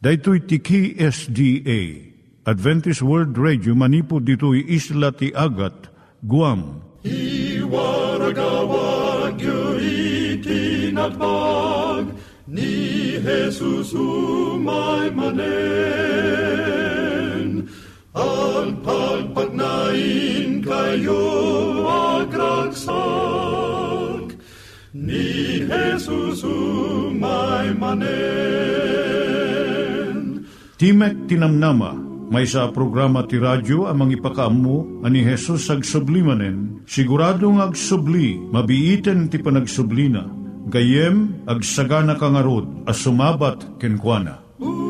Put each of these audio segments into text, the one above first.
Daitui tiki SDA Adventist World Radio manipud ditui isla ti Agat Guam. I waragawag itinatpag ni Jesus umay manen. Ang pagpagnain kayo agkansak ni Jesus umay manen. Timek Tinamnama, may sa programa ti radyo amang ipakaamu ani Hesus ag sublimanen, siguradong ag subli, mabiiten ti panagsublina, gayem ag sagana kangarod as sumabat kenkwana. Umay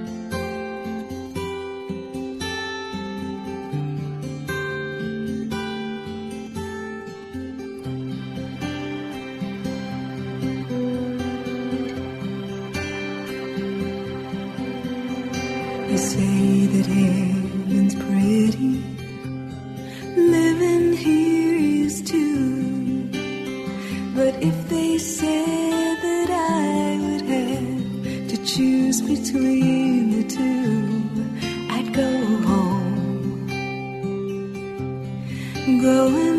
Going.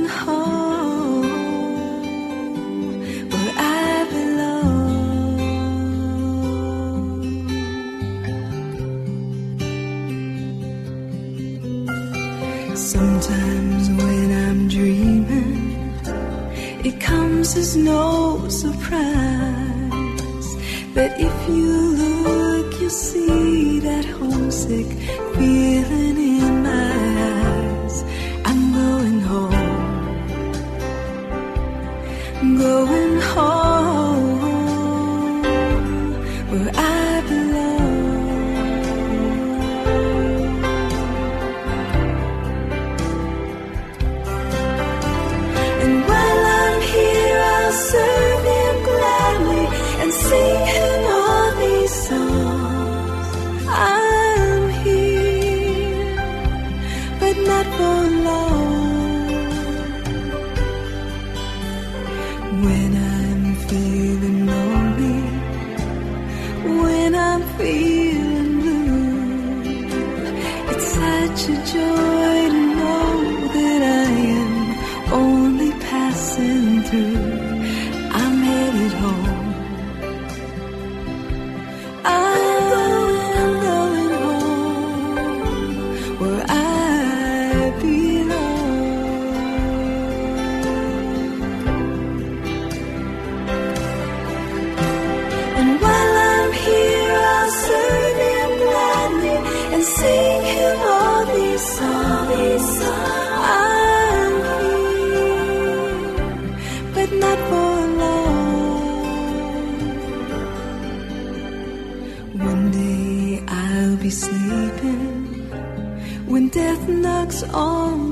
On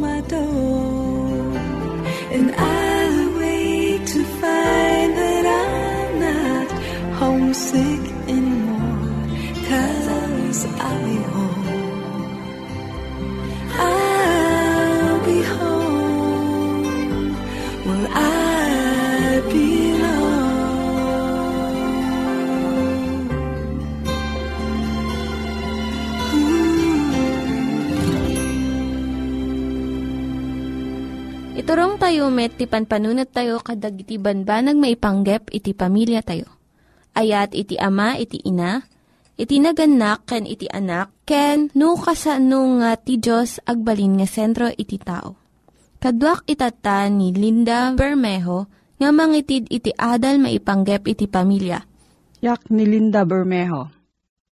tayo met, ti panpanunat tayo kadag iti banbanag maipanggep iti pamilya tayo. Ayat iti ama, iti ina, iti naganak, ken iti anak, ken no, kasano nga ti Diyos agbalin nga sentro iti tao. Kaduak itata ni Linda Bermejo nga mangitid iti adal maipanggep iti pamilya. Yak ni Linda Bermejo.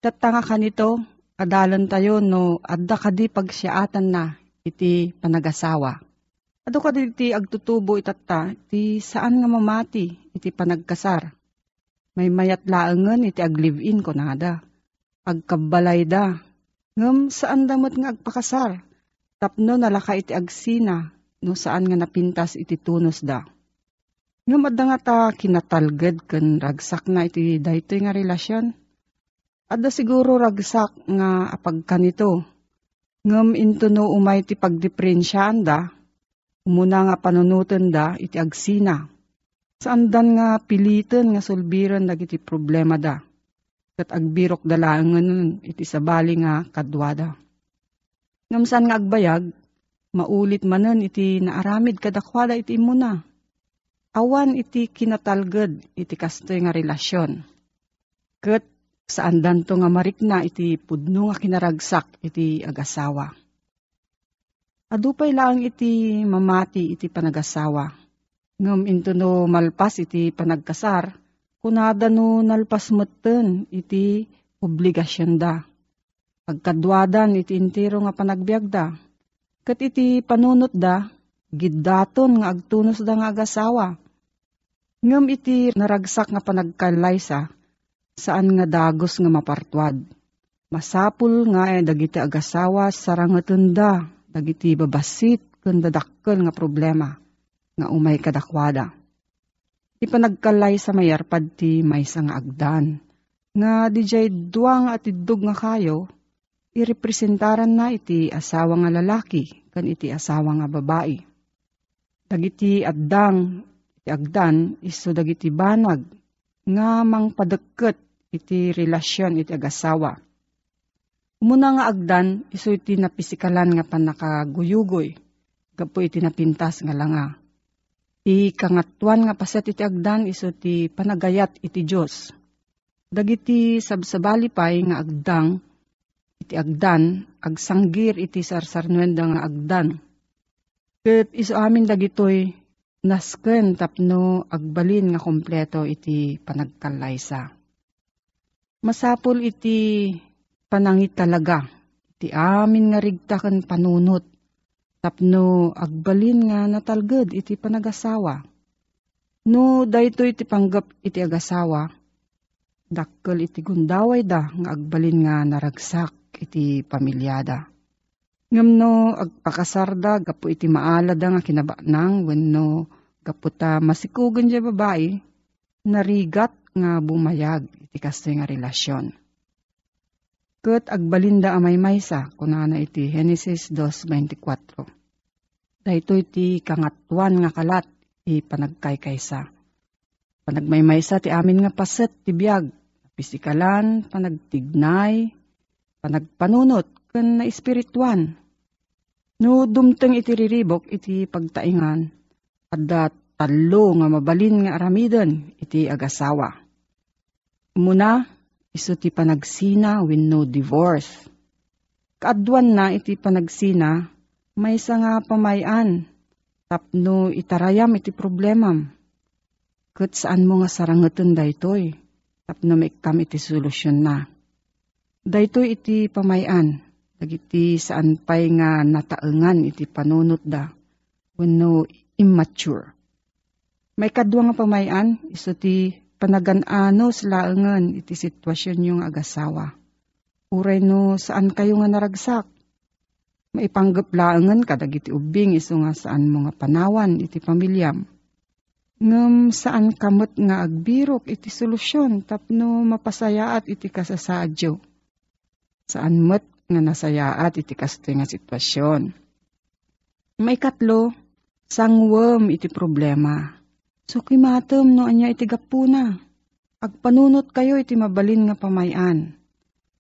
Tatanga ka nito, adalan tayo no adda kadi pagsiatan na iti panagasawa. Ado ka iti agtutubo itatta, iti saan nga mamati, iti panagkasar. May mayat laengen iti aglive-in ko nada. Agkabalay da. Ngem saan damot nga agpakasar. Tapno nalaka iti agsina, no saan nga napintas iti tunos da. Ngem adda nga ta kinatalged ken ragsak na iti daytoy nga relasyon. Adda siguro ragsak nga apag kanito. Ngem into no umay ti pagdiferensyaan da, umuna nga panunutan da iti agsina. Saan dan nga pilitan nga sulbiran dagiti problema da. Kat agbirok dalangan iti sabali nga kadwada. Ngam saan nga agbayag, maulit manen iti naaramid kadakwada iti imuna. Awan iti kinatalged iti kastoy nga relasyon. Kat saan danto nga marikna iti pudno nga kinaragsak iti agasawa. Adupay lang iti mamati iti panagasawa. Ngam into no malpas iti panagkasar, kunada no nalpas meten iti obligasyon da. Pagkadwadan iti intiro nga panagbiag da. Kat iti panunot da, giddaton nga agtunos da nga agasawa. Ngam iti naragsak nga panagkalaysa, saan nga dagos nga mapartuad. Masapul nga eh, dagiti agasawa sarangaten da, dagiti babasit ken dadakkel nga problema nga umay kadakwada. Ti panagkalay sa mayarpad ti maysa nga agdan. Nga dijay duwang at idug nga kayo, irepresentaran na iti asawa nga lalaki kan iti asawa nga babae. Dagiti addang iti agdan iso dagiti banag nga mangpadeket iti relasyon iti agasawa. Umuna nga agdan, iso iti napisikalan nga panakaguyugoy, gapo iti napintas nga langa. Ti kangatuan nga paset iti agdan, iso ti panagayat iti Diyos. Dagiti sabsabali pay nga agdang, iti agdan, agsanggir iti sarsarnuenda nga agdan. Ket iso amin dagitoy, nasken tapno agbalin nga kompleto iti panagkalaysa. Masapul iti panangit talaga. Ti amin nga rigtakan panunot. Tapno agbalin nga natalged iti panagasawa. No dayto iti panggap iti agasawa. Dakkel iti gundaway da nga agbalin nga naragsak iti pamilyada. Ngam no agpakasarda gapo iti maalada nga kinabanang wenno gapo ta masikugan dya babae narigat nga bumayag iti kastoy nga relasyon. Kat agbalinda amay maysa, kunana iti Genesis 2.24. Dahito iti kangatuan nga kalat, iti panagkaykaysa. Panagmaymaysa ti amin nga paset ti biyag, pisikalan, panagtignay, panagpanunot, kan na espirituan. No dumteng iti riribok iti pagtaingan, adda talo nga mabalin nga aramiden iti agasawa. Muna, iso ti panagsina wenno divorce. Kaadwan na iti panagsina, may nga pamayan, tapno itarayam iti problemam. Kat saan mo nga sarangetan daytoy, tapno may kam iti solusyon na. Daytoy iti pamayan, dagiti saan pay nga nataengan iti panunot da, wenno immature. May kadwa nga pamayan, iso ti panaganano sa laengan iti sitwasyon yung agasawa. Uray no saan kayo nga naragsak? Maipanggap laengan kadag iti ubing iso nga saan mo nga panawan iti pamilyam. Ngem saan kamot nga agbirok iti solusyon tapno mapasayaat iti kasasadyo. Saan met nga nasayaat iti kastoy nga sitwasyon. May katlo, sangwem iti problema So kimatom no anya iti gapuna. Agpanunot kayo iti mabalin nga pamayan.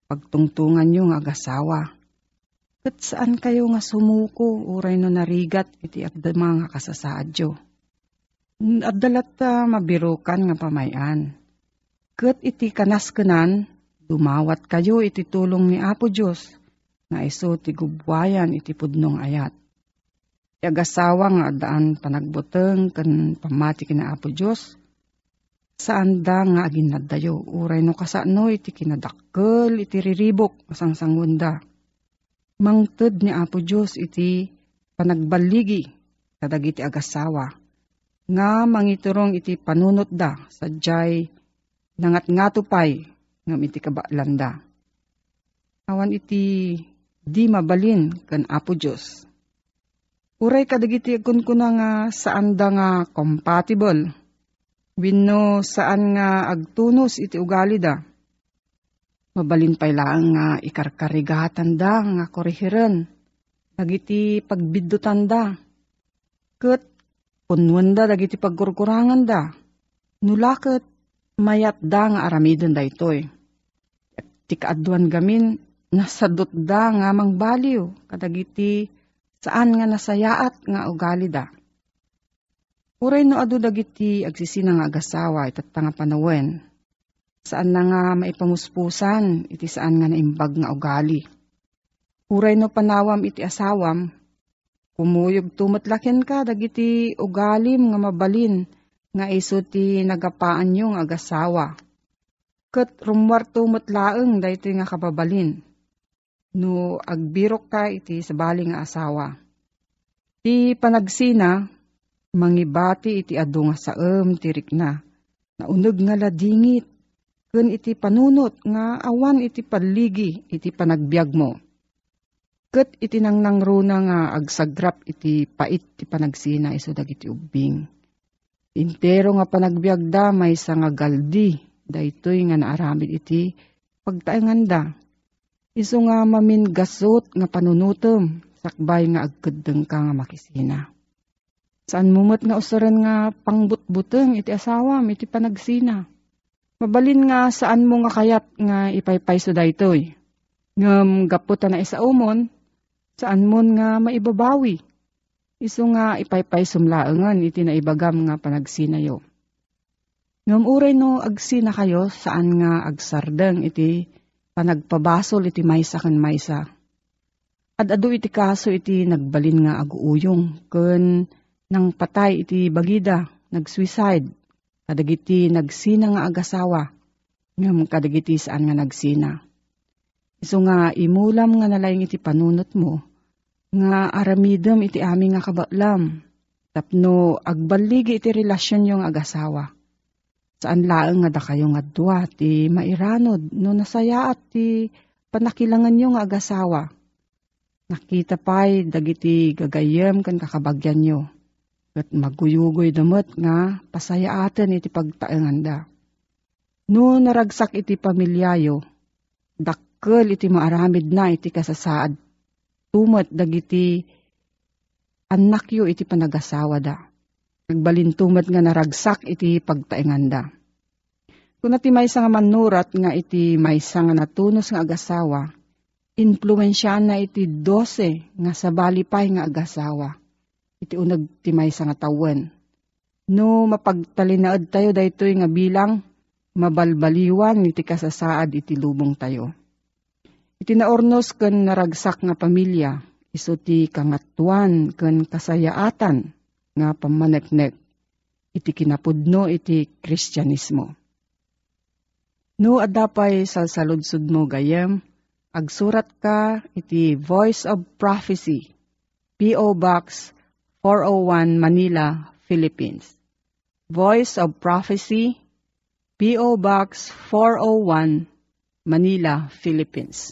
Pagtungtungan nyo nga agasawa. Kat saan kayo nga sumuko, uray no narigat, iti agdama nga kasasadyo. At dalat ta mabirukan nga pamayan. Kat iti kanaskenan, dumawat kayo iti tulong ni Apo Diyos, nga iso ti gubwayan iti pudnong ayat. Yagasawa nga daan panagbuteng kan pamati kina Apo Diyos, saan da nga agin nadayo, uray no kasano iti kinadakkel, iti riribok, masangsangunda. Mangted ni Apo Diyos iti panagbaligi, kadagiti agasawa, nga mangiturong iti panunot da, sadyay nangat nga tupay, ngam iti kabalanda. Awan iti di mabalin kan Apo Diyos. Uray kadagiti kun kuna nga saan da nga compatible Wino saan nga agtunos iti ugali da. Mabalin lang nga ikarkarigatan da nga korihiren. Dagiti pagbidutan da. Kat punwan da dagiti pagkurkurangan da. Nulakat mayat da nga aramidon da itoy. Ti kaaduan gamin nasadot da nga mangbaliw kadagiti saan nga nasayaat nga ugali da. Uray no adu dagiti agsisina nga agasawa iti nga panawen. Saan na nga maipamuspusan iti saan nga naimbag nga ugali. Uray no panawam iti asawam, kumuyog tumatlaken ka dagiti ugalim nga mabalin nga iso ti nagapaan yung agasawa. Kat rumwar tumatlaeng dahito nga kababalin. No agbirok ka iti sabali nga asawa. Ti panagsina, mangibati iti adu nga saem tirik na. Naunag nga ladingit, ken iti panunot nga awan iti paligi iti panagbiag mo. Ket iti nang nangruna nga agsagrap iti pait ti panagsina iso dagiti ubing. Intero nga panagbiag da may sa nga galdi, daytoy nga naaramid iti pagtaenganda. Iso nga mamin gasot nga panunutom, sakbay nga agkadeng ka nga makisina. Saan mumot nga usuran nga pangbutbuteng iti asawam iti panagsina. Mabalin nga saan mo nga kayat nga ipaypay so daytoy. Ngam gaputa na isa umon, saan mo nga maibabawi. Iso nga ipaypay sumlaengan iti naibagam nga panagsinayo. Ngam uray no agsina kayo saan nga agsardeng iti panagpabasol iti maysa kan maysa. At adu iti kaso iti nagbalin nga aguuyong ken nang patay iti bagida, nag-suicide, kadagiti nagsina nga agasawa, ngam kadagiti saan nga nagsina. Iso nga imulam nga nalayang iti panunot mo, nga aramidem iti aming nga kabatlam, tapno agbaligi iti relasyon yung agasawa. Saan laeng nga da kayo nga dua, ti mairanod, no nasaya at ti panakilangan yung agasawa. Nakita pa'y dagiti gagayem kan kakabagyan nyo Kat maguyugoy damot nga pasaya atin iti pagtaenganda. No naragsak iti pamilyayo, dakkel iti maaramid na iti kasasaad. Tumot dagiti anak yo iti panagasawa da. Nagbalintumat nga naragsak iti pagtaenganda. Kung nati may nga manurat nga iti may nga natunos nga agasawa, influensya na iti dose nga sabali pay nga agasawa iti unag timay sa nga tawen. No mapagtalinaad tayo daytoy nga bilang mabalbaliwan iti kasasaad iti lubong tayo. Iti naornos ken naragsak nga pamilya, iso ti kangatuan ken kasayaatan nga pamaneknek iti kinapudno iti kristyanismo. No adapay sa saludsud mo gayem, agsurat ka iti Voice of Prophecy, P.O. Box 401 Manila, Philippines. Voice of Prophecy, P.O. Box 401, Manila, Philippines.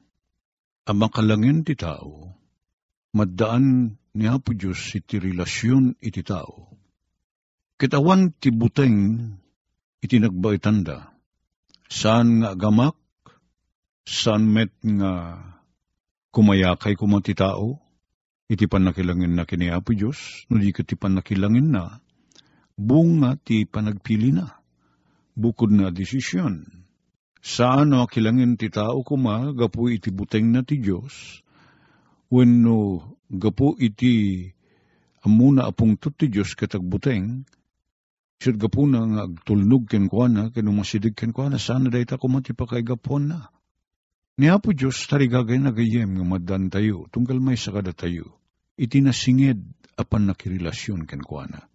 Ang makalangin ti tao, maddaan ni Apo Diyos iti relasyon iti tao. Kitawan ti buteng iti nagbaitanda. Saan nga agamak, saan met nga kumayakay kumati tao, iti panakilangin na kini Apo Diyos, no di ka ti panakilangin na, bunga ti panagpili na, bukod na desisyon. Saan kilangin ti tao kuma, gapu iti buteng na ti Diyos, wenno gapu iti amuna apong ti Diyos katag buteng, Siyad gapu na nga agtulnog ken kwa na, ken umasidig ken kwa na, sana dahi ta kumati pa kay gapon na. Ni Apo Diyos, tarigagay na gayem nga madan tayo, tunggal may sakada tayo, iti nasingid apan nakirelasyon ken kwa na.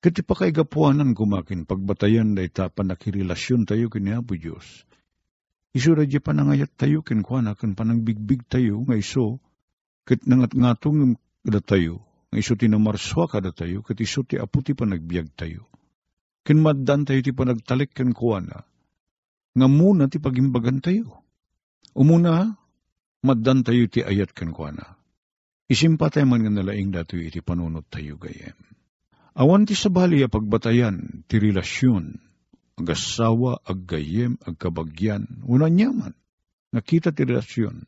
Kati pa kay gapuanan kumakin, pagbatayan dahi ta pan nakirelasyon tayo ken ni Apo Diyos. Iso radya panangayat tayo ken kwa na, ken panangbigbig tayo, nga iso, ket nangat ngatong kada tayo, nga iso ti namarswa kada tayo, kat iso ti apo ti panagbiag tayo. Ken maddan tayo ti panagtalik ken kuana, nga muna ti pagimbagan tayo. Umuna, maddan tayo ti ayat ken kuana. Isimpa tayo man nga nalaing dato iti panunot tayo gayem. Awan ti sabali a pagbatayan, ti relasyon, agasawa, aggayem, agkabagyan, una nyaman, nakita ti relasyon.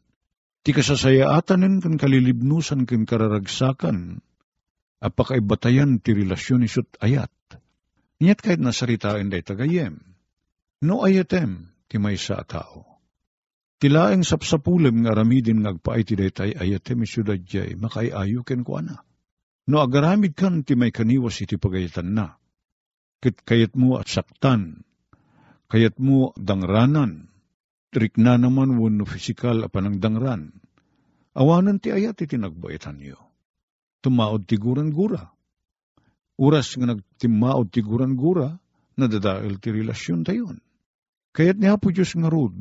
Ti kasasayaatanen kan kalilibnusan kan kararagsakan, apakaibatayan ti relasyon isut ayat. Niyat kahit nasaritain day tagayem. No ayatem, ti may sa tao. Tilaeng sapsapulem nga ramidin ngagpaay ti daytay ayatem isyudad jay, makaiayo ken ko ana. No agaramid kan ti may kaniwas iti pagayatan na. Kit kayat mo at saktan, kayat mo dangranan, trik na naman wano fisikal apanang dangran. Awanan ti ayat iti nagbaitan niyo tumaod tiguran gura. Uras nga nagtimaod tiguran gura, nadadail ti relasyon tayon. Kaya't niya po Diyos nga rod,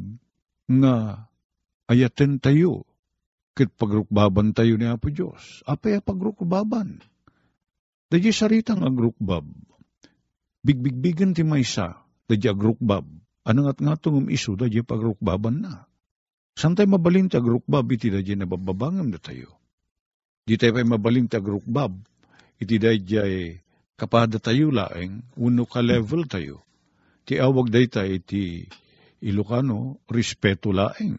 nga ayaten tayo, kit pagrukbaban tayo niya po Diyos. Apay pagrukbaban. Dadya saritang agrukbab. Bigbigbigan ti maysa, dadya agrukbab. Anong at nga tungum iso, dadya pagrukbaban na. Santay mabalin ti agrukbab, iti dadya nabababangam na tayo. Di tayo pa'y mabaling tagrukbab. Iti dayjay kapada tayo laeng, uno ka level tayo. Ti awag day tayo iti Ilocano, respeto laeng.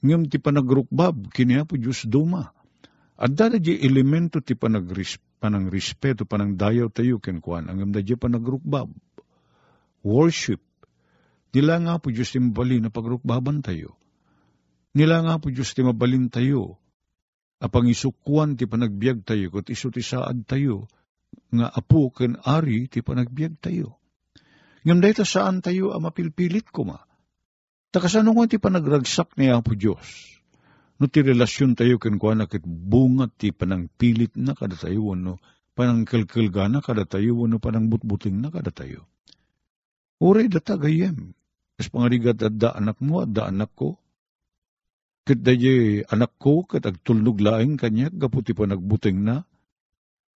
Ngam ti panagrukbab, kiniya po Diyos duma. At dada di elemento ti panagris, panang respeto, panang dayaw tayo kenkwan, ang da di panagrukbab. Worship. Nila nga po Diyos ti na pagrukbaban tayo. Nila nga po Diyos ti mabalin tayo apang isukwan ti panagbiag tayo, kat iso ti saad tayo, nga apo ken ari ti panagbiag tayo. Ngam dahita saan tayo ang mapilpilit ko ma. Takasano nga ti panagragsak ni Apo Diyos. No ti relasyon tayo ken kwa na kit bunga ti panangpilit na kada tayo, no panang kalkalgana kada tayo, no panang butbuting na kada tayo. Uri data gayem. Kas pangarigat at da anak mo at da anak ko, Kat daye anak ko, kat agtulnog laing kanya, gaputi pa nagbuting na.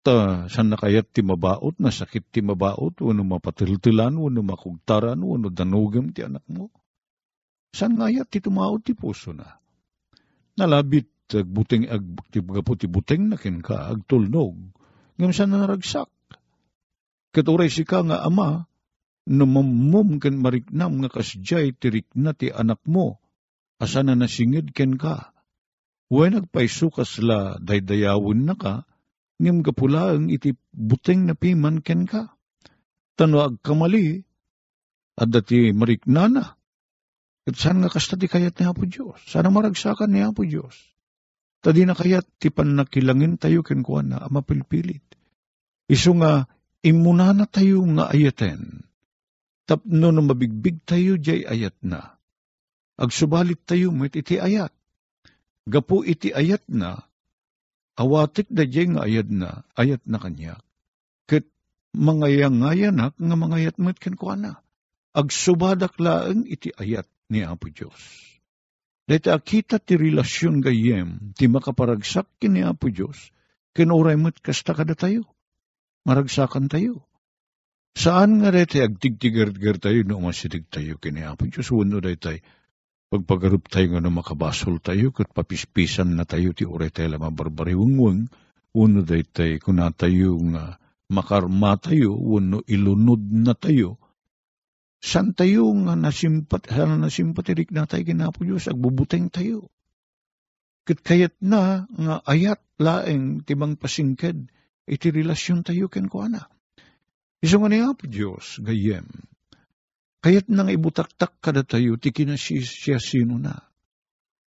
Ta, san nakayat ti mabaot, na sakit ti mabaot, wano mapatiltilan, wano makugtaran, wano danugam ti anak mo. San ngayat ti tumaot ti puso na. Nalabit, agbuting, ag, ti gaputi buting na kin ka, agtulnog. Ngam san na naragsak. Katuray si ka nga ama, namamum ken mariknam nga kasjay tirik na ti anak mo, asa na nasingid ken ka. Uwe nagpaisukas la daydayawin na ka, ngim kapulaang iti buteng na piman ken ka. Tano agkamali, at dati mariknana. At saan nga kasta ti kayat ni Apo Diyos? Sana maragsakan ni Apo Diyos. Tadi na kayat ti panakilangin tayo ken kuha na mapilpilit. Iso nga imuna na tayo nga ayaten. Tapno na mabigbig tayo jay ayat na agsubalit tayo met iti ayat. Gapu iti ayat na, awatik da nga ayat na, ayat na kanya. Kat mangayangayanak nga mangayat met ken kuana. Agsubadak laeng iti ayat ni Apo Diyos. Dahil akita ti relasyon gayem, ti makaparagsak kini Apo Diyos, kinuray mo't kasta kada tayo. Maragsakan tayo. Saan nga rete agtigtigar-gar tayo no masidig tayo kini Apo Diyos? Wano day tayo pagpagarup tayo nga no makabasol tayo kat papispisan na tayo ti uray tayo lamang barbariwangwang wano day tayo kuna tayo nga makarma tayo wano ilunod na tayo san tayo nga nasimpat, sana nasimpatirik na tayo kinapo Diyos agbubuteng tayo. Kat kayat na nga ayat laeng timang pasingked iti relasyon tayo ken ko ana. Iso nga niya po Diyos, gayem. Kayat nang ibutaktak kada tayo, ti kinasisya sino na.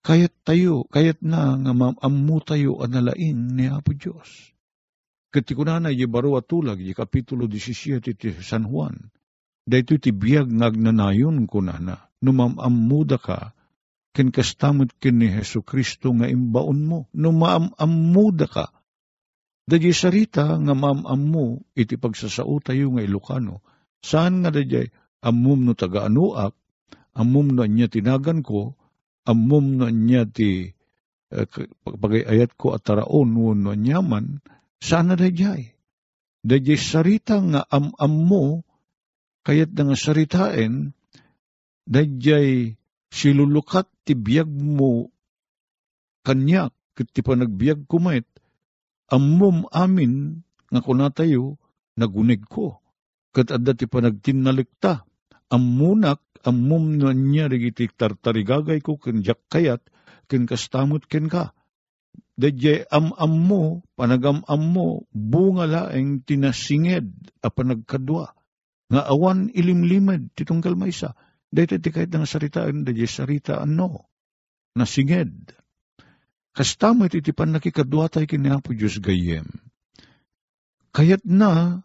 Kayat tayo, kayat na nga maamu tayo analain ni Apo Diyos. Kati ko na na, baro atulag, y kapitulo 17 ti San Juan, dahito ti biyag ngagnanayon ko na na, numamamuda ka, ken kastamot ken ni Heso Kristo nga imbaon mo, numamamuda ka, Dadya sarita nga mamam mo iti pagsasao tayo nga Ilocano. Saan nga dadya amum no taga-anuak, amum no niya tinagan ko, amum no niya ti uh, pagayayat ko at taraon no nyaman, saan na dadya Dadya sarita nga am-am mo, kayat nga saritain, dadya silulukat ti biyag mo kanyak, kat ti panagbiag kumait, ammom amin nga kuna tayo nagunig ko. Kat adda ti panagtinalikta. Ammunak, ammom niya rigiti tartarigagay ko ken kayat ken kastamot ken ka. Dadya am-am mo, panagam-am mo, bunga laeng tinasinged a panagkadwa. Nga awan ilimlimad titunggal maysa. Dahil ti kahit nga saritaan, dadya sarita ano, nasinged Kastamit iti pan nakikadwa tayo kinapo Diyos gayem. Kayat na,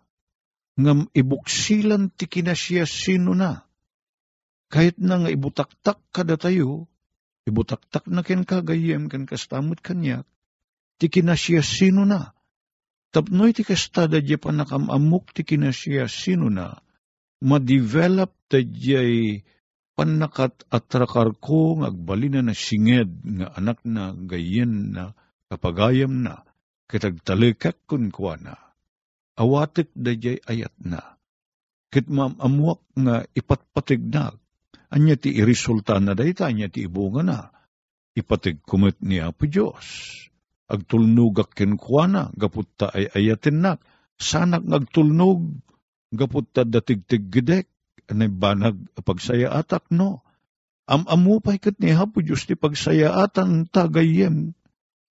ngam ibuksilan ti kinasya sino na. Kahit na nga ibutaktak kada tayo, ibutaktak na ken kagayem ken kastamot kanyak, ti kinasya sino na. Tapnoy ti kastada di pa nakamamuk ti sino na, ma-develop ta panakat atrakar ko ngagbalina na singed nga anak na gayen na kapagayam na kitagtalikak kun na. Awatik dayay ayat na. Kit mamamuak nga ipatpatig na. Anya ti irisulta na dayta, anya ti ibunga na. Ipatig kumit ni Apo Diyos. Agtulnugak kinkwana, gaputta ay ayatin na. Sanak ngagtulnog, gaputta datigtig gidek anay banag pagsaya atak no. Am-amu pa ikat ni hapo Diyos ti pagsaya atan tagayem.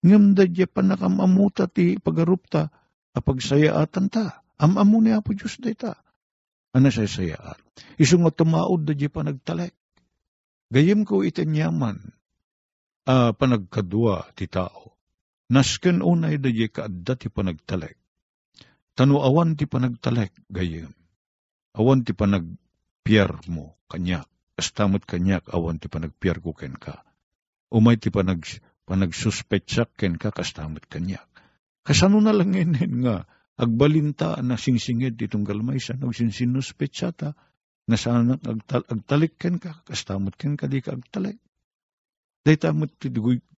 Ngam da panakamamuta ti pagarupta a pagsaya atan ta. Am-amu ni hapo Diyos da ita. Ano sa sayaan? Isong nga tumaod da di panagtalek. Gayem ko itanyaman a uh, panagkadwa ti tao. Nasken unay da di kaadda ti panagtalek. Tanuawan ti panagtalek gayem. Awan ti panag pier mo kanyak. Kastamot kanyak awan ti panagpier ko ken ka. Umay ti panag, panagsuspetsak ken ka kastamot kanyak. Kasano na lang inen nga agbalinta na singsingid itong galmay sa nagsinsinuspetsata nga sana agtal, agtalik ken ka kastamot ken ka di ka agtalik. Dahil tamot ti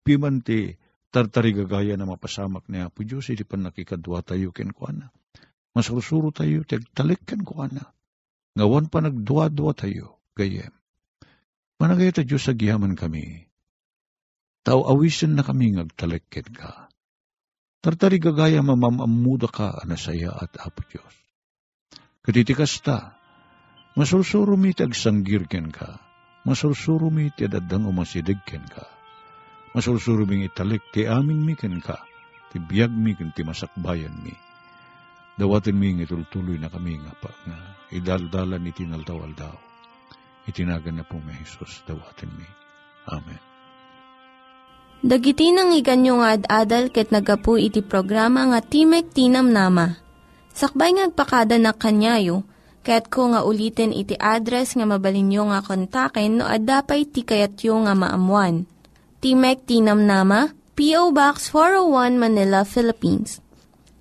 piman ti tartari gagaya na mapasamak ni Apo Diyos, iti pan nakikadwa tayo ken ko ana. Masurusuro tayo, ti agtalik ken ko ana Ngawan pa nagduwa-duwa tayo, gayem. Managay ta Diyos agiyaman kami. Tao awisan na kami ngagtalekket ka. Tartari gagaya mamamamuda ka anasaya at apo Diyos. Katitikas ta, masursuro mi ti agsanggirken ka. Masursuro mi ti adadang umasidigken ka. Masursuro mi italik ti amin mi ken ka. Ti biyag mi ken ti masakbayan mi Dawatin mi nga tuloy na kami nga pa, nga idaldalan iti naltawal daw. Itinagan na po may Jesus, dawatin mi. Amen. Dagiti nang iganyo nga ad-adal ket nagapu iti programa nga Timek Tinam Nama. Sakbay ngagpakada na kanyayo, ket ko nga ulitin iti address nga mabalinyo nga kontaken no ad-dapay tikayatyo nga maamuan. Timek Tinam Nama, P.O. Box 401 Manila, Philippines.